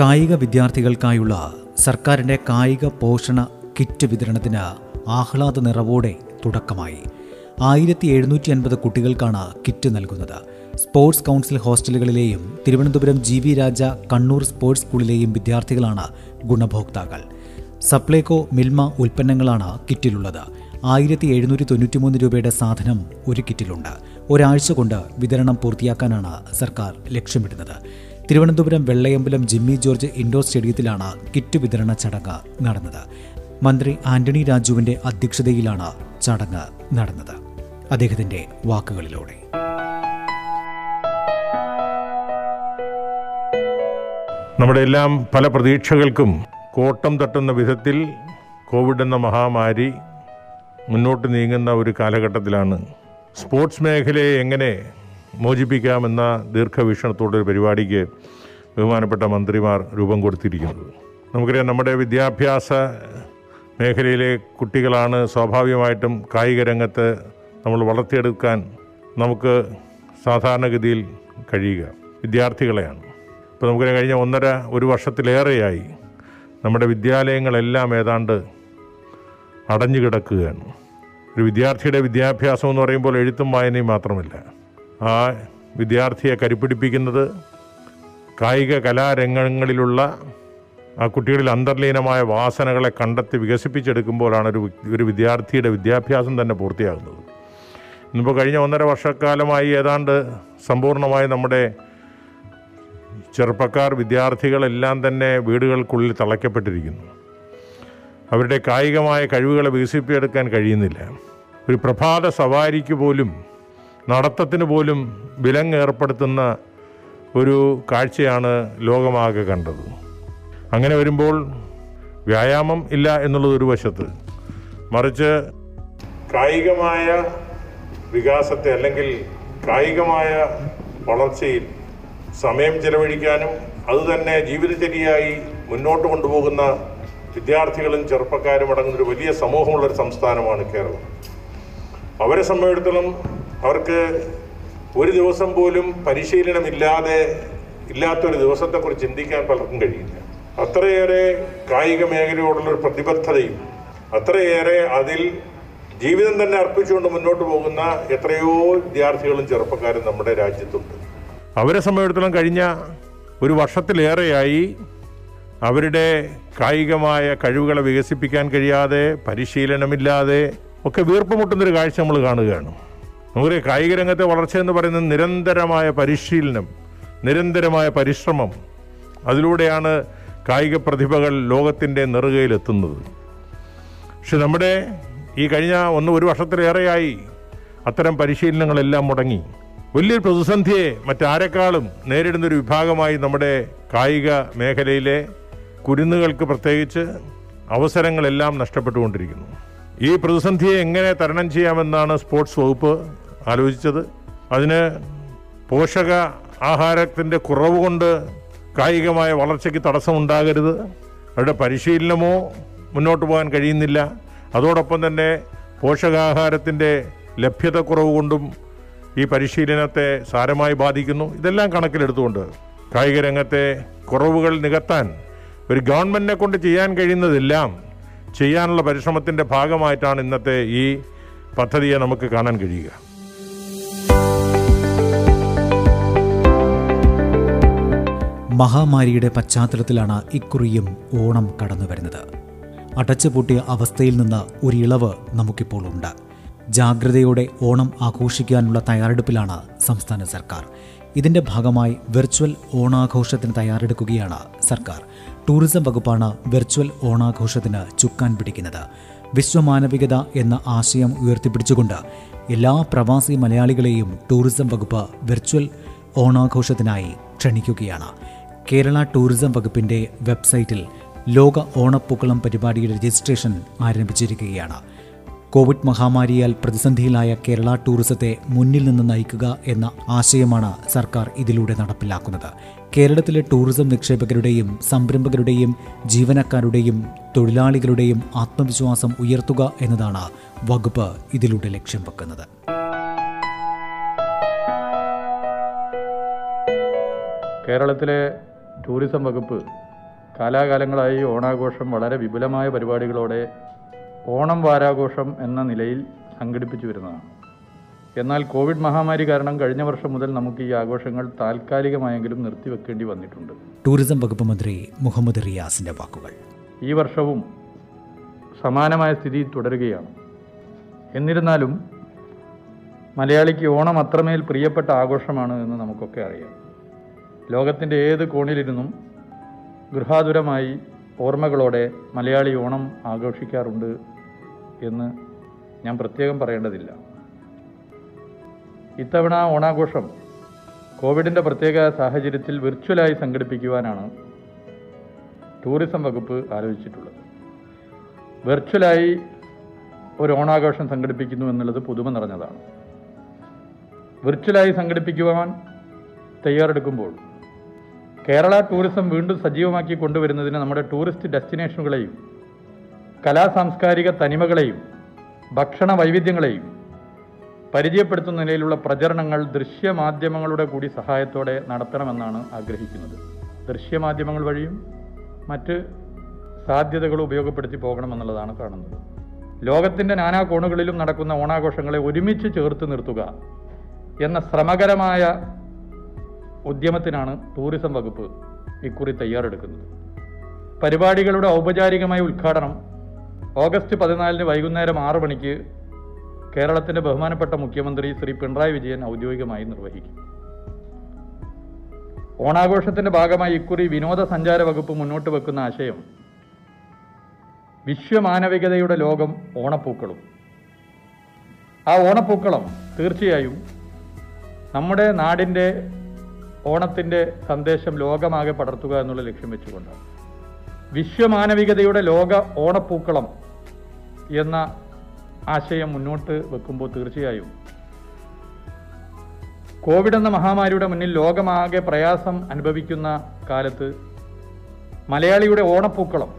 കായിക വിദ്യാർത്ഥികൾക്കായുള്ള സർക്കാരിന്റെ കായിക പോഷണ കിറ്റ് വിതരണത്തിന് ആഹ്ലാദ നിറവോടെ തുടക്കമായി. ആയിരത്തി എഴുന്നൂറ്റി അൻപത് കുട്ടികൾക്കാണ് കിറ്റ് നൽകുന്നത്. Sports council ഹോസ്റ്റലുകളിലെയും Thiruvananthapuram G V Raja Kannur sports സ്കൂളിലെയും വിദ്യാർത്ഥികളാണ് ഗുണഭോക്താക്കൾ. സപ്ലൈകോ മിൽമ ഉൽപ്പന്നങ്ങളാണ് കിറ്റിലുള്ളത്. ആയിരത്തി എഴുന്നൂറ്റി തൊണ്ണൂറ്റി മൂന്ന് രൂപയുടെ സാധനം ഒരു കിറ്റിലുണ്ട്. ഒരാഴ്ച കൊണ്ട് വിതരണം പൂർത്തിയാക്കാനാണ് സർക്കാർ ലക്ഷ്യമിടുന്നത്. തിരുവനന്തപുരം വെള്ളയമ്പലം ജിമ്മി ജോർജ് ഇൻഡോർ സ്റ്റേഡിയത്തിലാണ് കിറ്റ് വിതരണ ചടങ്ങ് നടന്നത്. മന്ത്രി ആന്റണി രാജുവിന്റെ അധ്യക്ഷതയിലാണ് ചടങ്ങ് നടന്നത്. അദ്ദേഹത്തിന്റെ വാക്കുകളിലൂടെ. നമ്മുടെ എല്ലാം പല പ്രതീക്ഷകൾക്കും കോട്ടം തട്ടുന്ന വിധത്തിൽ കോവിഡ് എന്ന മഹാമാരി മുന്നോട്ട് നീങ്ങുന്ന ഒരു കാലഘട്ടത്തിലാണ്. സ്പോർട്സ് മേഖലയെ എങ്ങനെ മോചിപ്പിക്കാമെന്ന ദീർഘവീക്ഷണത്തോടെ ഒരു പരിപാടിക്ക് ബഹുമാനപ്പെട്ട മന്ത്രിമാർ രൂപം കൊടുത്തിരിക്കുന്നത്. നമുക്കറിയാം നമ്മുടെ വിദ്യാഭ്യാസ മേഖലയിലെ കുട്ടികളാണ് സ്വാഭാവികമായിട്ടും കായിക രംഗത്ത് നമ്മൾ വളർത്തിയെടുക്കാൻ നമുക്ക് സാധാരണഗതിയിൽ കഴിയുക. വിദ്യാർത്ഥികളെയാണ്. ഇപ്പോൾ നമുക്കറിയാം കഴിഞ്ഞ ഒന്നര ഒരു വർഷത്തിലേറെയായി നമ്മുടെ വിദ്യാലയങ്ങളെല്ലാം ഏതാണ്ട് അടഞ്ഞു കിടക്കുകയാണ് ഒരു വിദ്യാർത്ഥിയുടെ വിദ്യാഭ്യാസം എന്ന് പറയുമ്പോൾ എഴുത്തും വായനയും മാത്രമല്ല. ആ വിദ്യാർത്ഥിയെ കരുപ്പിടിപ്പിക്കുന്നത് കായിക കലാരംഗങ്ങളിലുള്ള ആ കുട്ടികളിൽ അന്തർലീനമായ വാസനകളെ കണ്ടെത്തി വികസിപ്പിച്ചെടുക്കുമ്പോഴാണ് ഒരു ഒരു വിദ്യാർത്ഥിയുടെ വിദ്യാഭ്യാസം തന്നെ പൂർത്തിയാകുന്നത്. ഇന്നിപ്പോൾ കഴിഞ്ഞ ഒന്നര വർഷക്കാലമായി ഏതാണ്ട് സമ്പൂർണമായി നമ്മുടെ ചെറുപ്പക്കാർ വിദ്യാർത്ഥികളെല്ലാം തന്നെ വീടുകൾക്കുള്ളിൽ തളയ്ക്കപ്പെട്ടിരിക്കുന്നു. അവരുടെ കായികമായ കഴിവുകളെ വികസിപ്പിച്ചെടുക്കാൻ കഴിയുന്നില്ല. ഒരു പ്രഭാത സവാരിക്ക് പോലും നടത്തത്തിന് പോലും വിലങ്ങ് ഏർപ്പെടുത്തുന്ന ഒരു കാഴ്ചയാണ് ലോകമാകെ കണ്ടത്. അങ്ങനെ വരുമ്പോൾ വ്യായാമം ഇല്ല എന്നുള്ളത് ഒരു വശത്ത് മറിച്ച് കായികമായ വികാസത്തെ അല്ലെങ്കിൽ കായികമായ വളർച്ചയിൽ സമയം ചെലവഴിക്കാനും അതുതന്നെ ജീവിതചര്യയായി മുന്നോട്ട് കൊണ്ടുപോകുന്ന വിദ്യാർത്ഥികളും ചെറുപ്പക്കാരും അടങ്ങുന്ന ഒരു വലിയ സമൂഹമുള്ള ഒരു സംസ്ഥാനമാണ് കേരളം. അവരെ സംബന്ധിച്ചിടത്തോളം അവർക്ക് ഒരു ദിവസം പോലും പരിശീലനമില്ലാതെ ഇല്ലാത്തൊരു ദിവസത്തെക്കുറിച്ച് ചിന്തിക്കാൻ പലർക്കും കഴിയില്ല. അത്രയേറെ കായിക മേഖലയോടുള്ള ഒരു പ്രതിബദ്ധതയും അത്രയേറെ അതിൽ ജീവിതം തന്നെ അർപ്പിച്ചുകൊണ്ട് മുന്നോട്ട് പോകുന്ന എത്രയോ വിദ്യാർത്ഥികളും ചെറുപ്പക്കാരും നമ്മുടെ രാജ്യത്തുണ്ട്. അവരെ സംബന്ധിച്ചിടത്തോളം കഴിഞ്ഞ ഒരു വർഷത്തിലേറെയായി അവരുടെ കായികമായ കഴിവുകളെ വികസിപ്പിക്കാൻ കഴിയാതെ പരിശീലനമില്ലാതെ ഒക്കെ വീർപ്പുമുട്ടുന്നൊരു കാഴ്ച നമ്മൾ കാണുകയാണ്. നമുക്കറിയാം കായിക രംഗത്തെ വളർച്ച എന്ന് പറയുന്നത് നിരന്തരമായ പരിശീലനം നിരന്തരമായ പരിശ്രമം. അതിലൂടെയാണ് കായിക പ്രതിഭകൾ ലോകത്തിന്റെ നെറുകയിലെത്തുന്നത്. പക്ഷെ നമ്മുടെ ഈ കഴിഞ്ഞ ഒന്ന് ഒരു വർഷത്തിലേറെയായി അത്തരം പരിശീലനങ്ങളെല്ലാം മുടങ്ങി. വലിയൊരു പ്രതിസന്ധിയെ മറ്റാരെക്കാളും നേരിടുന്നൊരു വിഭാഗമായി നമ്മുടെ കായിക മേഖലയിലെ കുരുന്നുകൾക്ക് പ്രത്യേകിച്ച് അവസരങ്ങളെല്ലാം നഷ്ടപ്പെട്ടുകൊണ്ടിരിക്കുന്നു. ഈ പ്രതിസന്ധിയെ എങ്ങനെ തരണം ചെയ്യാമെന്നാണ് സ്പോർട്സ് വകുപ്പ് ആലോചിച്ചത്. അതിന് പോഷക ആഹാരത്തിന്റെ കുറവ് കൊണ്ട് കായികമായ വളർച്ചയ്ക്ക് തടസ്സമുണ്ടാകരുത്. അവരുടെ പരിശീലനമോ മുന്നോട്ട് പോകാൻ കഴിയുന്നില്ല. അതോടൊപ്പം തന്നെ പോഷകാഹാരത്തിന്റെ ലഭ്യതക്കുറവ് കൊണ്ടും ഈ പരിശീലനത്തെ സാരമായി ബാധിക്കുന്നു. ഇതെല്ലാം കണക്കിലെടുത്തുകൊണ്ട് കായിക രംഗത്തെ കുറവുകൾ നികത്താൻ ഒരു ഗവൺമെന്റിനെ കൊണ്ട് ചെയ്യാൻ കഴിയുന്നതെല്ലാം ചെയ്യാനുള്ള പരിശ്രമത്തിന്റെ ഭാഗമായിട്ടാണ് ഇന്നത്തെ ഈ പദ്ധതിയെ നമുക്ക് കാണാൻ കഴിയുക. മഹാമാരിയുടെ പശ്ചാത്തലത്തിലാണ് ഇക്കുറിയും ഓണം കടന്നു വരുന്നത് അടച്ചുപൂട്ടിയ അവസ്ഥയിൽ നിന്ന് ഒരു ഇളവ് നമുക്കിപ്പോൾ ഉണ്ട്. ജാഗ്രതയോടെ ഓണം ആഘോഷിക്കാനുള്ള തയ്യാറെടുപ്പിലാണ് സംസ്ഥാന സർക്കാർ. ഇതിന്റെ ഭാഗമായി വെർച്വൽ ഓണാഘോഷത്തിന് തയ്യാറെടുക്കുകയാണ് സർക്കാർ. ടൂറിസം വകുപ്പാണ് വെർച്വൽ ഓണാഘോഷത്തിന് ചുക്കാൻ പിടിക്കുന്നത്. വിശ്വമാനവികത എന്ന ആശയം ഉയർത്തിപ്പിടിച്ചുകൊണ്ട് എല്ലാ പ്രവാസി മലയാളികളെയും ടൂറിസം വകുപ്പ് വെർച്വൽ ഓണാഘോഷത്തിനായി ക്ഷണിക്കുകയാണ്. കേരള ടൂറിസം വകുപ്പിന്റെ വെബ്സൈറ്റിൽ ലോക ഓണപ്പൂക്കളം പരിപാടിയുടെ രജിസ്ട്രേഷൻ ആരംഭിച്ചിരിക്കുകയാണ്. കോവിഡ് മഹാമാരിയാൽ പ്രതിസന്ധിയിലായ കേരള ടൂറിസത്തെ മുന്നിൽ നിന്ന് നയിക്കുക എന്ന ആശയമാണ് സർക്കാർ ഇതിലൂടെ നടപ്പിലാക്കുന്നത്. കേരളത്തിലെ ടൂറിസം നിക്ഷേപകരുടെയും സംരംഭകരുടെയും ജീവനക്കാരുടെയും തൊഴിലാളികളുടെയും ആത്മവിശ്വാസം ഉയർത്തുക എന്നതാണ് വകുപ്പ് ഇതിലൂടെ ലക്ഷ്യം വെക്കുന്നത്. കേരളത്തിലെ ടൂറിസം വകുപ്പ് കാലാകാലങ്ങളായി ഓണാഘോഷം വളരെ വിപുലമായ പരിപാടികളോടെ ഓണം വാരാഘോഷം എന്ന നിലയിൽ സംഘടിപ്പിച്ചു വരുന്നതാണ്. എന്നാൽ കോവിഡ് മഹാമാരി കാരണം കഴിഞ്ഞ വർഷം മുതൽ നമുക്ക് ഈ ആഘോഷങ്ങൾ താൽക്കാലികമായെങ്കിലും നിർത്തിവെക്കേണ്ടി വന്നിട്ടുണ്ട്. ടൂറിസം വകുപ്പ് മന്ത്രി മുഹമ്മദ് റിയാസിന്റെ വാക്കുകൾ. ഈ വർഷവും സമാനമായ സ്ഥിതി തുടരുകയാണ്. എന്നിരുന്നാലും മലയാളിക്ക് ഓണം അത്രമേൽ പ്രിയപ്പെട്ട ആഘോഷമാണ് എന്ന് നമുക്കൊക്കെ അറിയാം. ലോകത്തിന്റെ ഏത് കോണിലിരുന്നും ഗൃഹാതുരമായി ഓർമ്മകളോടെ മലയാളി ഓണം ആഘോഷിക്കാറുണ്ട് എന്ന് ഞാൻ പ്രത്യേകം പറയേണ്ടതില്ല. ഇത്തവണ ഓണാഘോഷം കോവിഡിന്റെ പ്രത്യേക സാഹചര്യത്തിൽ വിർച്വലായി സംഘടിപ്പിക്കുവാനാണ് ടൂറിസം വകുപ്പ് ആലോചിച്ചിട്ടുള്ളത്. വെർച്വലായി ഒരു ഓണാഘോഷം സംഘടിപ്പിക്കുന്നു എന്നുള്ളത് പുതുമ നിറഞ്ഞതാണ്. വിർച്വലായി സംഘടിപ്പിക്കുവാൻ തയ്യാറെടുക്കുമ്പോൾ കേരള ടൂറിസം വീണ്ടും സജീവമാക്കി കൊണ്ടുവരുന്നതിന് നമ്മുടെ ടൂറിസ്റ്റ് ഡെസ്റ്റിനേഷനുകളെയും കലാ സാംസ്കാരിക തനിമകളെയും ഭക്ഷണ വൈവിധ്യങ്ങളെയും പരിചയപ്പെടുത്തുന്ന നിലയിലുള്ള പ്രചരണങ്ങൾ ദൃശ്യമാധ്യമങ്ങളുടെ കൂടി സഹായത്തോടെ നടത്തണമെന്നാണ് ആഗ്രഹിക്കുന്നത്. ദൃശ്യമാധ്യമങ്ങൾ വഴിയും മറ്റ് സാധ്യതകൾ ഉപയോഗപ്പെടുത്തി പോകണമെന്നുള്ളതാണ് കാണുന്നത്. ലോകത്തിന്റെ നാനാ കോണുകളിലും നടക്കുന്ന ഓണാഘോഷങ്ങളെ ഒരുമിച്ച് ചേർത്ത് നിർത്തുക എന്ന ശ്രമകരമായ ഉദ്യമത്തിനാണ് ടൂറിസം വകുപ്പ് ഇക്കുറി തയ്യാറെടുക്കുന്നത്. പരിപാടികളുടെ ഔപചാരികമായ ഉദ്ഘാടനം ഓഗസ്റ്റ് പതിനാലിന് വൈകുന്നേരം ആറ് മണിക്ക് കേരളത്തിന്റെ ബഹുമാനപ്പെട്ട മുഖ്യമന്ത്രി ശ്രീ പിണറായി വിജയൻ ഔദ്യോഗികമായി നിർവഹിക്കും. ഓണാഘോഷത്തിന്റെ ഭാഗമായി ഇക്കുറി വിനോദസഞ്ചാര വകുപ്പ് മുന്നോട്ട് വെക്കുന്ന ആശയം വിശ്വമാനവികതയുടെ ലോകം ഓണപ്പൂക്കളും. ആ ഓണപ്പൂക്കളം തീർച്ചയായും നമ്മുടെ നാടിന്റെ ഓണത്തിന്റെ സന്ദേശം ലോകമാകെ പടർത്തുക എന്നുള്ള ലക്ഷ്യം വെച്ചുകൊണ്ടാണ്. വിശ്വമാനവികതയുടെ ലോക ഓണപ്പൂക്കളം എന്ന ആശയം മുന്നോട്ട് വെക്കുമ്പോൾ തീർച്ചയായും കോവിഡ് എന്ന മഹാമാരിയുടെ മുന്നിൽ ലോകമാകെ പ്രയാസം അനുഭവിക്കുന്ന കാലത്ത് മലയാളിയുടെ ഓണപ്പൂക്കളം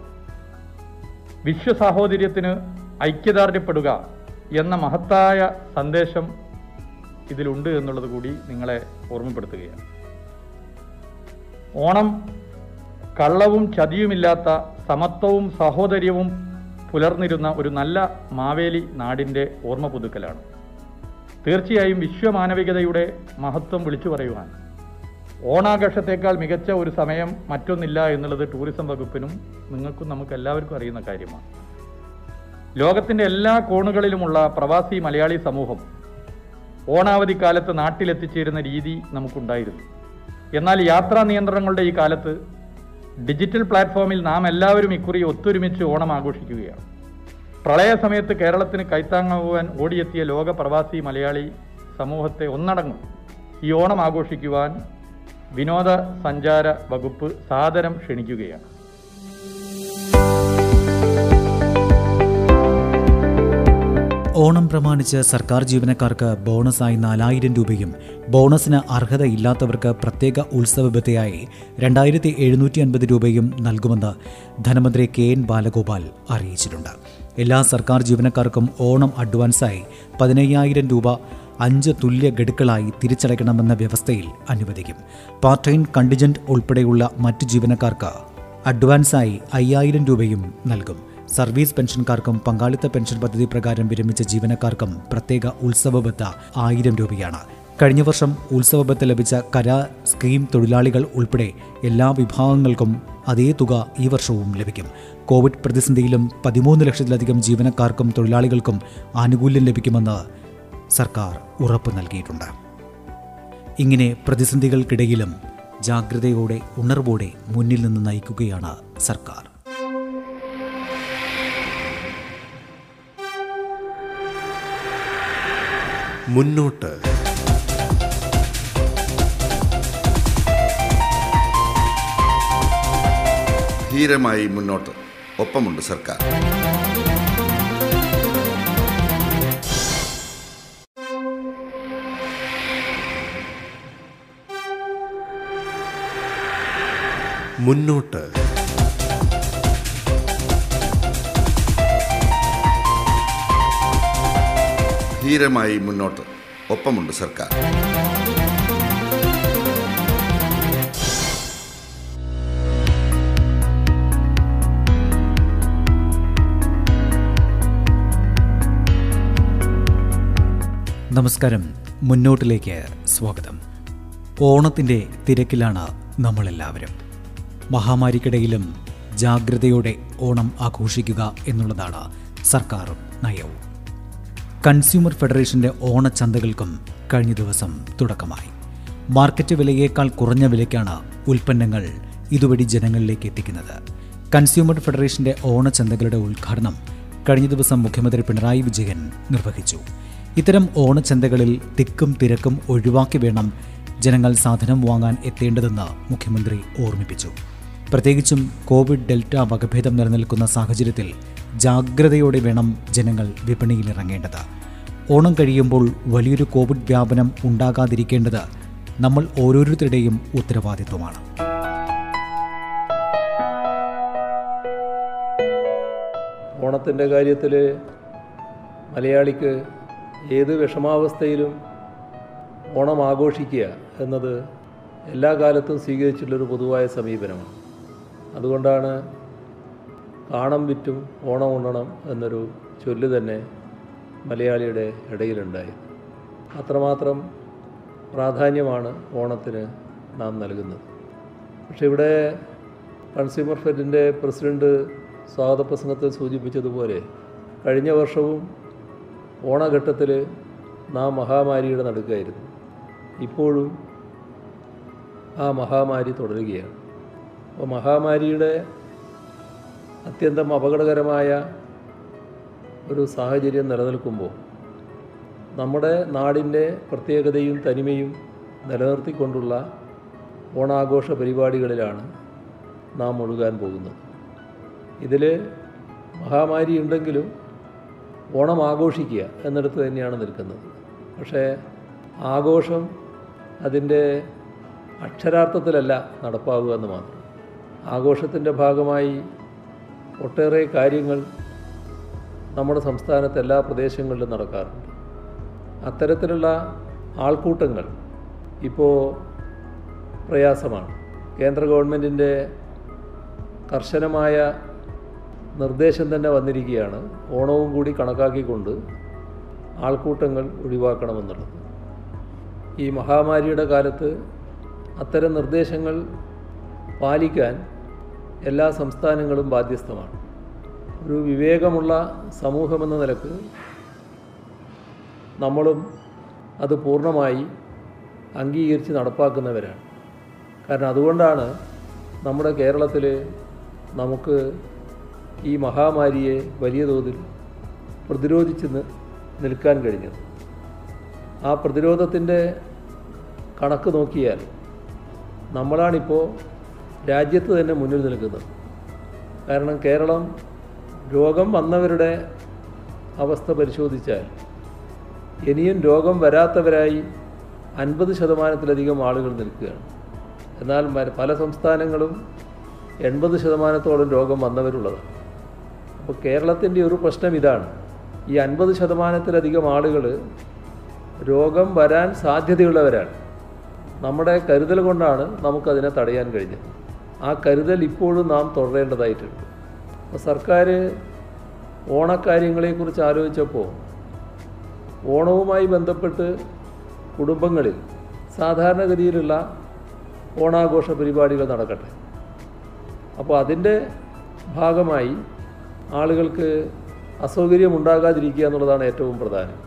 വിശ്വസാഹോദര്യത്തിന് ഐക്യദാർഢ്യപ്പെടുക എന്ന മഹത്തായ സന്ദേശം ഇതിലുണ്ട് എന്നുള്ളത് കൂടി നിങ്ങളെ ഓർമ്മപ്പെടുത്തുകയാണ്. ഓണം കള്ളവും ചതിയുമില്ലാത്ത സമത്വവും സഹോദര്യവും പുലർന്നിരുന്ന ഒരു നല്ല മാവേലി നാടിന്റെ ഓർമ്മ പുതുക്കലാണ്. തീർച്ചയായും വിശ്വമാനവികതയുടെ മഹത്വം വിളിച്ചു പറയുവാൻ. ഓണാഘോഷത്തേക്കാൾ മികച്ച ഒരു സമയം മറ്റൊന്നില്ല എന്നുള്ളത് ടൂറിസം വകുപ്പിനും നിങ്ങൾക്കും നമുക്ക് എല്ലാവർക്കും അറിയുന്ന കാര്യമാണ്. ലോകത്തിന്റെ എല്ലാ കോണുകളിലുമുള്ള പ്രവാസി മലയാളി സമൂഹം ഓണാവധി കാലത്ത് നാട്ടിലെത്തിച്ചേരുന്ന രീതി നമുക്കുണ്ടായിരുന്നു. എന്നാൽ യാത്രാ നിയന്ത്രണങ്ങളുടെ ഈ കാലത്ത് ഡിജിറ്റൽ പ്ലാറ്റ്ഫോമിൽ നാം എല്ലാവരും ഇക്കുറി ഒത്തൊരുമിച്ച് ഓണം ആഘോഷിക്കുകയാണ്. പ്രളയ സമയത്ത് കേരളത്തിന് കൈത്താങ്ങാകുവാൻ ഓടിയെത്തിയ ലോക പ്രവാസി മലയാളി സമൂഹത്തെ ഒന്നടങ്കം ഈ ഓണം ആഘോഷിക്കുവാൻ വിനോദ സഞ്ചാര വകുപ്പ് സാദരം ക്ഷണിക്കുകയാണ്. ഓണം പ്രമാണിച്ച് സർക്കാർ ജീവനക്കാർക്ക് ബോണസായി നാലായിരം രൂപയും ബോണസിന് അർഹതയില്ലാത്തവർക്ക് പ്രത്യേക ഉത്സവ ബത്തയായി രണ്ടായിരത്തി എഴുന്നൂറ്റി അൻപത് രൂപയും നൽകുമെന്ന് ധനമന്ത്രി കെ എൻ ബാലഗോപാൽ അറിയിച്ചിട്ടുണ്ട്. എല്ലാ സർക്കാർ ജീവനക്കാർക്കും ഓണം അഡ്വാൻസായി പതിനയ്യായിരം രൂപ അഞ്ച് തുല്യ ഗഡുക്കളായി തിരിച്ചടയ്ക്കണമെന്ന വ്യവസ്ഥയിൽ അനുവദിക്കും. പാർട്ട് ടൈം കണ്ടിജന്റ് ഉൾപ്പെടെയുള്ള മറ്റ് ജീവനക്കാർക്ക് അഡ്വാൻസായി അയ്യായിരം രൂപയും നൽകും. സർവീസ് പെൻഷൻകാർക്കും പങ്കാളിത്ത പെൻഷൻ പദ്ധതി പ്രകാരം വിരമിച്ച ജീവനക്കാർക്കും പ്രത്യേക ഉത്സവബത്ത ആയിരം രൂപയാണ്. കഴിഞ്ഞ വർഷം ഉത്സവബത്ത ലഭിച്ച കര സ്കീം തൊഴിലാളികൾ ഉൾപ്പെടെ എല്ലാ വിഭാഗങ്ങൾക്കും അതേ തുക ഈ വർഷവും ലഭിക്കും. കോവിഡ് പ്രതിസന്ധിയിലും പതിമൂന്ന് ലക്ഷത്തിലധികം ജീവനക്കാർക്കും തൊഴിലാളികൾക്കും ആനുകൂല്യം ലഭിക്കുമെന്ന് സർക്കാർ ഉറപ്പ് നൽകിയിട്ടുണ്ട്. ഇങ്ങനെ പ്രതിസന്ധികൾക്കിടയിലും ജാഗ്രതയോടെ ഉണർവോടെ മുന്നിൽ നിന്ന് നയിക്കുകയാണ് സർക്കാർ. മുന്നോട്ട്. ധീരമായി മുന്നോട്ട്. ഒപ്പമുണ്ട് സർക്കാർ. മുന്നോട്ട്. ഗംഭീരമായി മുന്നോട്ട്. ഒപ്പമുണ്ട് സർക്കാർ. നമസ്കാരം. മുന്നോട്ടിലേക്ക് സ്വാഗതം. ഓണത്തിന്റെ തിരക്കിലാണ് നമ്മളെല്ലാവരും. മഹാമാരിക്കിടയിലും ജാഗ്രതയോടെ ഓണം ആഘോഷിക്കുക എന്നുള്ളതാണ് സർക്കാർ നയവും. കൺസ്യൂമർ ഫെഡറേഷന്റെ ഓണച്ചന്തകൾക്കും കഴിഞ്ഞ ദിവസം തുടക്കമായി. മാർക്കറ്റ് വിലയേക്കാൾ കുറഞ്ഞ വിലയ്ക്കാണ് ഉൽപ്പന്നങ്ങൾ ഇതുവഴി ജനങ്ങളിലേക്ക് എത്തിക്കുന്നത്. കൺസ്യൂമർ ഫെഡറേഷന്റെ ഓണച്ചന്തകളുടെ ഉദ്ഘാടനം കഴിഞ്ഞ ദിവസം മുഖ്യമന്ത്രി പിണറായി വിജയൻ നിർവഹിച്ചു. ഇത്തരം ഓണച്ചന്തകളിൽ തിക്കും തിരക്കും ഒഴിവാക്കി വേണം ജനങ്ങൾ സാധനം വാങ്ങാൻ എത്തേണ്ടതെന്ന് മുഖ്യമന്ത്രി ഓർമ്മിപ്പിച്ചു. പ്രത്യേകിച്ചും കോവിഡ് ഡെൽറ്റ വകഭേദം നിലനിൽക്കുന്ന സാഹചര്യത്തിൽ ജാഗ്രതയോടെ വേണം ജനങ്ങൾ വിപണിയിലിറങ്ങേണ്ടത്. ഓണം കഴിയുമ്പോൾ വലിയൊരു കോവിഡ് വ്യാപനം ഉണ്ടാകാതിരിക്കേണ്ടത് നമ്മൾ ഓരോരുത്തരുടെയും ഉത്തരവാദിത്വമാണ്. ഓണത്തിന്റെ കാര്യത്തിൽ മലയാളിക്ക് ഏത് വിഷമാവസ്ഥയിലും ഓണം ആഘോഷിക്കുക എന്നത് എല്ലാ കാലത്തും സ്വീകരിച്ചിട്ടുള്ളൊരു പൊതുവായ സമീപനമാണ്. അതുകൊണ്ടാണ് കാണം വിറ്റും ഓണം ഉണ്ണണം എന്നൊരു ചൊല്ല് തന്നെ മലയാളിയുടെ ഇടയിലുണ്ടായി. അത്രമാത്രം പ്രാധാന്യമാണ് ഓണത്തിന് നാം നൽകുന്നത്. പക്ഷേ ഇവിടെ കൺസ്യൂമർ ഫെഡിന്റെ പ്രസിഡന്റ് സ്വാഗത പ്രസംഗത്തിൽ സൂചിപ്പിച്ചതുപോലെ കഴിഞ്ഞ വർഷവും ഓണഘട്ടത്തിൽ നാം മഹാമാരിയുടെ നടുക്കായിരുന്നു. ഇപ്പോഴും ആ മഹാമാരി തുടരുകയാണ്. അപ്പോൾ മഹാമാരിയുടെ അത്യന്തം അപകടകരമായ ഒരു സാഹചര്യം നിലനിൽക്കുമ്പോൾ നമ്മുടെ നാടിന്റെ പ്രത്യേകതയും തനിമയും നിലനിർത്തിക്കൊണ്ടുള്ള ഓണാഘോഷ പരിപാടികളിലാണ് നാം ഒഴുകാൻ പോകുന്നത്. ഇതിൽ മഹാമാരി ഉണ്ടെങ്കിലും ഓണം ആഘോഷിക്കുക എന്നിടത്ത് തന്നെയാണ് നിൽക്കുന്നത്. പക്ഷേ ആഘോഷം അതിന്റെ അക്ഷരാർത്ഥത്തിലല്ല നടപ്പാവുക എന്ന് മാത്രം. ആഘോഷത്തിന്റെ ഭാഗമായി ഒട്ടേറെ കാര്യങ്ങൾ നമ്മുടെ സംസ്ഥാനത്ത് എല്ലാ പ്രദേശങ്ങളിലും നടക്കാറുണ്ട്. അത്തരത്തിലുള്ള ആൾക്കൂട്ടങ്ങൾ ഇപ്പോൾ പ്രയാസമാണ്. കേന്ദ്ര ഗവൺമെന്റിന്റെ കർശനമായ നിർദ്ദേശം തന്നെ വന്നിരിക്കുകയാണ്. ഓണവും കൂടി കണക്കാക്കിക്കൊണ്ട് ആൾക്കൂട്ടങ്ങൾ ഒഴിവാക്കണമെന്നുള്ളത്. ഈ മഹാമാരിയുടെ കാലത്ത് അത്തരം നിർദ്ദേശങ്ങൾ പാലിക്കാൻ എല്ലാ സംസ്ഥാനങ്ങളും ബാധ്യസ്ഥമാണ്. ഒരു വിവേകമുള്ള സമൂഹമെന്ന നിലയ്ക്ക് നമ്മളും അത് പൂർണമായി അംഗീകരിച്ച് നടപ്പാക്കുന്നവരാണ്. കാരണം അതുകൊണ്ടാണ് നമ്മുടെ കേരളത്തിൽ നമുക്ക് ഈ മഹാമാരിയെ വലിയ തോതിൽ പ്രതിരോധിച്ച് നിൽക്കാൻ കഴിഞ്ഞത്. ആ പ്രതിരോധത്തിന്റെ കണക്ക് നോക്കിയാൽ നമ്മളാണിപ്പോൾ രാജ്യത്ത് തന്നെ മുന്നിൽ നിൽക്കുന്നത് കാരണം കേരളം രോഗം വന്നവരുടെ അവസ്ഥ പരിശോധിച്ചാൽ ഇനിയും രോഗം വരാത്തവരായി അൻപത് ശതമാനത്തിലധികം ആളുകൾ നിൽക്കുകയാണ്. എന്നാൽ പല സംസ്ഥാനങ്ങളും എൺപത് ശതമാനത്തോളം രോഗം വന്നവരുള്ളതാണ്. അപ്പോൾ കേരളത്തിന്റെ ഒരു പ്രശ്നം ഇതാണ്. ഈ അൻപത് ശതമാനത്തിലധികം ആളുകൾ രോഗം വരാൻ സാധ്യതയുള്ളവരാണ്. നമ്മുടെ കരുതൽ കൊണ്ടാണ് നമുക്കതിനെ തടയാൻ കഴിഞ്ഞത്. ആ കരുതൽ ഇപ്പോഴും നാം തുടരേണ്ടതായിട്ടുണ്ട്. അപ്പോൾ സർക്കാർ ഓണക്കാര്യങ്ങളെക്കുറിച്ച് ആലോചിച്ചപ്പോൾ ഓണവുമായി ബന്ധപ്പെട്ട് കുടുംബങ്ങളിൽ സാധാരണഗതിയിലുള്ള ഓണാഘോഷ പരിപാടികൾ നടക്കട്ടെ. അപ്പോൾ അതിന്റെ ഭാഗമായി ആളുകൾക്ക് അസൗകര്യമുണ്ടാകാതിരിക്കുക എന്നുള്ളതാണ് ഏറ്റവും പ്രധാനം.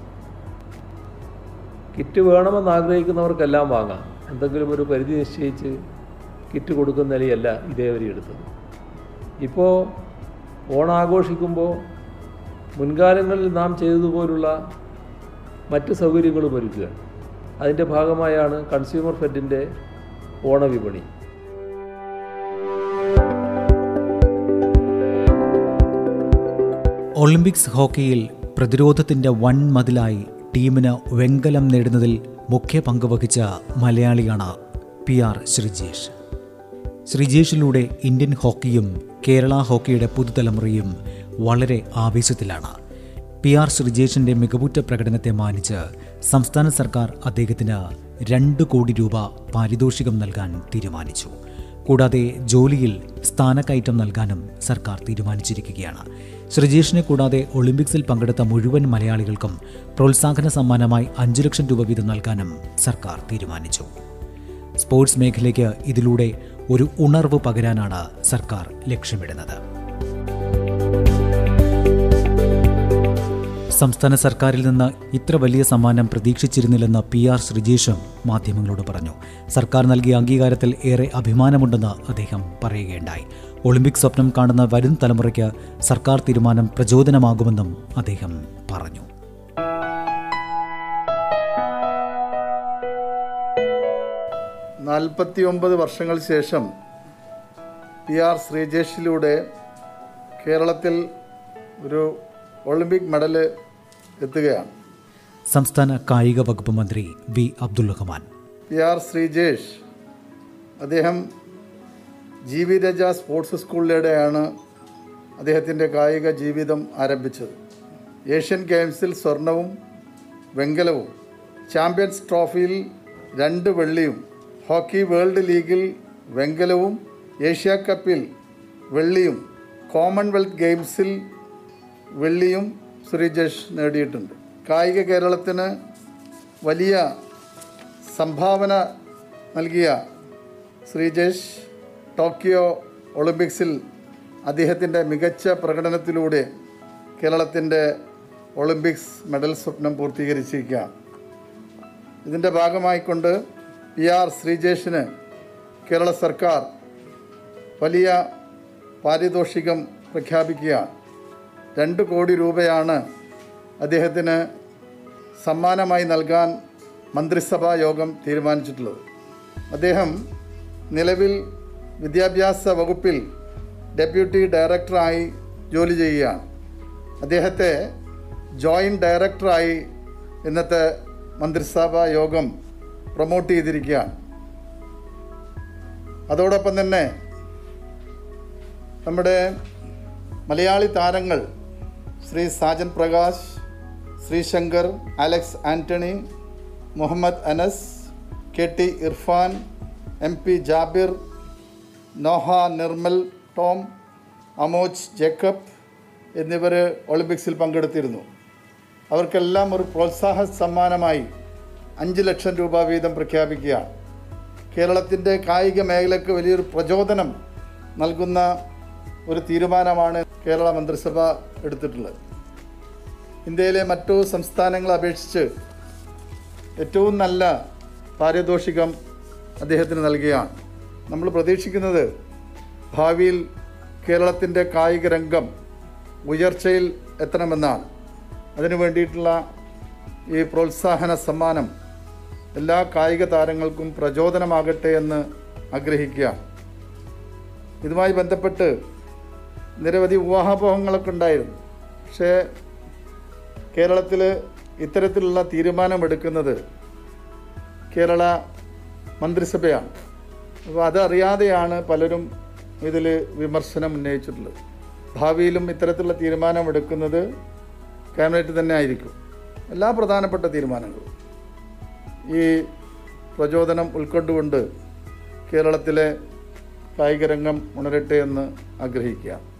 കിറ്റ് വേണമെന്ന് ആഗ്രഹിക്കുന്നവർക്കെല്ലാം വാങ്ങാം. എന്തെങ്കിലും ഒരു പരിധി നിശ്ചയിച്ച് കിറ്റ് കൊടുക്കുന്ന നിലയല്ല ഇതേവരെ എടുത്തത്. ഇപ്പോൾ ഓണാഘോഷിക്കുമ്പോൾ മുൻകാലങ്ങളിൽ നാം ചെയ്തതുപോലുള്ള മറ്റ് സൗകര്യങ്ങളും ഒരുക്കുകയാണ് അതിന്റെ ഭാഗമായാണ് കൺസ്യൂമർ ഫെഡിന്റെ ഓണവിപണി ഒളിമ്പിക്സ് ഹോക്കിയിൽ പ്രതിരോധത്തിന്റെ വൺ മതിലായി ടീമിന് വെങ്കലം നേടുന്നതിൽ മുഖ്യ പങ്ക് വഹിച്ച മലയാളിയാണ് പി ആർ ശ്രീജേഷ്. ശ്രീജേഷിലൂടെ ഇന്ത്യൻ ഹോക്കിയും കേരള ഹോക്കിയുടെ പുതുതലമുറയും വളരെ ആവേശത്തിലാണ്. പി ആർ ശ്രീജേഷിന്റെ മികവുറ്റ പ്രകടനത്തെ മാനിച്ച് സംസ്ഥാന സർക്കാർ അദ്ദേഹത്തിന് രണ്ട് കോടി രൂപ പാരിതോഷികം നൽകാൻ തീരുമാനിച്ചു. കൂടാതെ ജോലിയിൽ സ്ഥാനക്കയറ്റം നൽകാനും സർക്കാർ തീരുമാനിച്ചിരിക്കുകയാണ്. ശ്രീജേഷിനെ കൂടാതെ ഒളിമ്പിക്സിൽ പങ്കെടുത്ത മുഴുവൻ മലയാളികൾക്കും പ്രോത്സാഹന സമ്മാനമായി അഞ്ചു ലക്ഷം രൂപ വീതം നൽകാനും സർക്കാർ തീരുമാനിച്ചു. സ്പോർട്സ് മേഖലയ്ക്ക് ഇതിലൂടെ ഒരു ഉണർവ് പകരാനാണ് സർക്കാർ ലക്ഷ്യമിടുന്നത്. സംസ്ഥാന സർക്കാരിൽ നിന്ന് ഇത്ര വലിയ സമ്മാനം പ്രതീക്ഷിച്ചിരുന്നില്ലെന്ന് പി ആർ ശ്രീജേഷും മാധ്യമങ്ങളോട് പറഞ്ഞു. സർക്കാർ നൽകിയ അംഗീകാരത്തിൽ ഏറെ അഭിമാനമുണ്ടെന്ന് അദ്ദേഹം പറയുകയുണ്ടായി. ഒളിമ്പിക് സ്വപ്നം കാണുന്ന വരും തലമുറയ്ക്ക് സർക്കാർ തീരുമാനം പ്രചോദനമാകുമെന്നും അദ്ദേഹം പറഞ്ഞു. നാൽപ്പത്തി ഒമ്പത് വർഷങ്ങൾക്ക് ശേഷം പി ആർ ശ്രീജേഷിലൂടെ കേരളത്തിൽ ഒരു ഒളിമ്പിക് മെഡൽ എത്തുകയാണ്. സംസ്ഥാന കായിക വകുപ്പ് മന്ത്രി V Abdul Rahman. P R Sreejesh അദ്ദേഹം ജി വി രജ സ്പോർട്സ് സ്കൂളിലൂടെയാണ് അദ്ദേഹത്തിന്റെ കായിക ജീവിതം ആരംഭിച്ചത്. ഏഷ്യൻ ഗെയിംസിൽ സ്വർണവും വെങ്കലവും ചാമ്പ്യൻസ് ട്രോഫിയിൽ രണ്ട് വെള്ളിയും ഹോക്കി വേൾഡ് ലീഗിൽ വെങ്കലവും ഏഷ്യ കപ്പിൽ വെള്ളിയും കോമൺവെൽത്ത് ഗെയിംസിൽ വെള്ളിയും ശ്രീജേഷ് നേടിയിട്ടുണ്ട്. കായിക കേരളത്തിന് വലിയ സംഭാവന നൽകിയ ശ്രീജേഷ് ടോക്കിയോ ഒളിമ്പിക്സിൽ അദ്ദേഹത്തിന്റെ മികച്ച പ്രകടനത്തിലൂടെ കേരളത്തിന്റെ ഒളിമ്പിക്സ് മെഡൽ സ്വപ്നം പൂർത്തീകരിച്ചിരിക്കുകയാണ്. ഇതിന്റെ ഭാഗമായിക്കൊണ്ട് പി ആർ ശ്രീജേഷിന് കേരള സർക്കാർ വലിയ പാരിതോഷികം പ്രഖ്യാപിക്കുകയാണ്. രണ്ട് കോടി രൂപയാണ് അദ്ദേഹത്തിന് സമ്മാനമായി നൽകാൻ മന്ത്രിസഭാ യോഗം തീരുമാനിച്ചിട്ടുള്ളത്. അദ്ദേഹം നിലവിൽ വിദ്യാഭ്യാസ വകുപ്പിൽ ഡെപ്യൂട്ടി ഡയറക്ടറായി ജോലി ചെയ്യുകയാണ്. അദ്ദേഹത്തെ ജോയിന്റ് ഡയറക്ടറായി ഇന്നത്തെ മന്ത്രിസഭാ യോഗം പ്രൊമോട്ട് ചെയ്തിരിക്കുകയാണ്. അതോടൊപ്പം തന്നെ നമ്മുടെ മലയാളി താരങ്ങൾ Shri Sajan Prakash Sreeshankar Alex Antony Muhammad Anas K T Irfan M P Jabir Noah Nirmal Tom Amoj Jacob എന്നിവർ ഒളിമ്പിക്സിൽ പങ്കെടുത്തിരുന്നു. അവർക്കെല്ലാം ഒരു പ്രോത്സാഹ സമ്മാനമായി അഞ്ച് ലക്ഷം രൂപ വീതം പ്രഖ്യാപിക്കുക കേരളത്തിന്റെ കായിക മേഖലയ്ക്ക് വലിയൊരു പ്രചോദനം നൽകുന്ന ഒരു തീരുമാനമാണ് കേരള മന്ത്രിസഭ എടുത്തിട്ടുള്ളത്. ഇന്ത്യയിലെ മറ്റു സംസ്ഥാനങ്ങളെ അപേക്ഷിച്ച് ഏറ്റവും നല്ല പാരിതോഷികം അദ്ദേഹത്തിന് നൽകുകയാണ്. നമ്മൾ പ്രതീക്ഷിക്കുന്നത് ഭാവിയിൽ കേരളത്തിന്റെ കായിക രംഗം ഉയർച്ചയിൽ എത്തണമെന്നാണ്. അതിനു വേണ്ടിയിട്ടുള്ള ഈ പ്രോത്സാഹന സമ്മാനം എല്ലാ കായിക താരങ്ങൾക്കും പ്രചോദനമാകട്ടെ എന്ന് ആഗ്രഹിക്കുക. ഇതുമായി ബന്ധപ്പെട്ട് നിരവധി ഊഹാപോഹങ്ങളൊക്കെ ഉണ്ടായിരുന്നു. പക്ഷേ കേരളത്തിൽ ഇത്തരത്തിലുള്ള തീരുമാനമെടുക്കുന്നത് കേരള മന്ത്രിസഭയാണ്. അപ്പോൾ അതറിയാതെയാണ് പലരും ഇതിൽ വിമർശനം ഉന്നയിച്ചിട്ടുള്ളത്. ഭാവിയിലും ഇത്തരത്തിലുള്ള തീരുമാനമെടുക്കുന്നത് ക്യാബിനറ്റ് തന്നെ ആയിരിക്കും. എല്ലാ പ്രധാനപ്പെട്ട തീരുമാനങ്ങളും. ഈ പ്രചോദനം ഉൾക്കൊണ്ടുകൊണ്ട് കേരളത്തിലെ കായികരംഗം ഉണരട്ടെ എന്ന് ആഗ്രഹിക്കുക.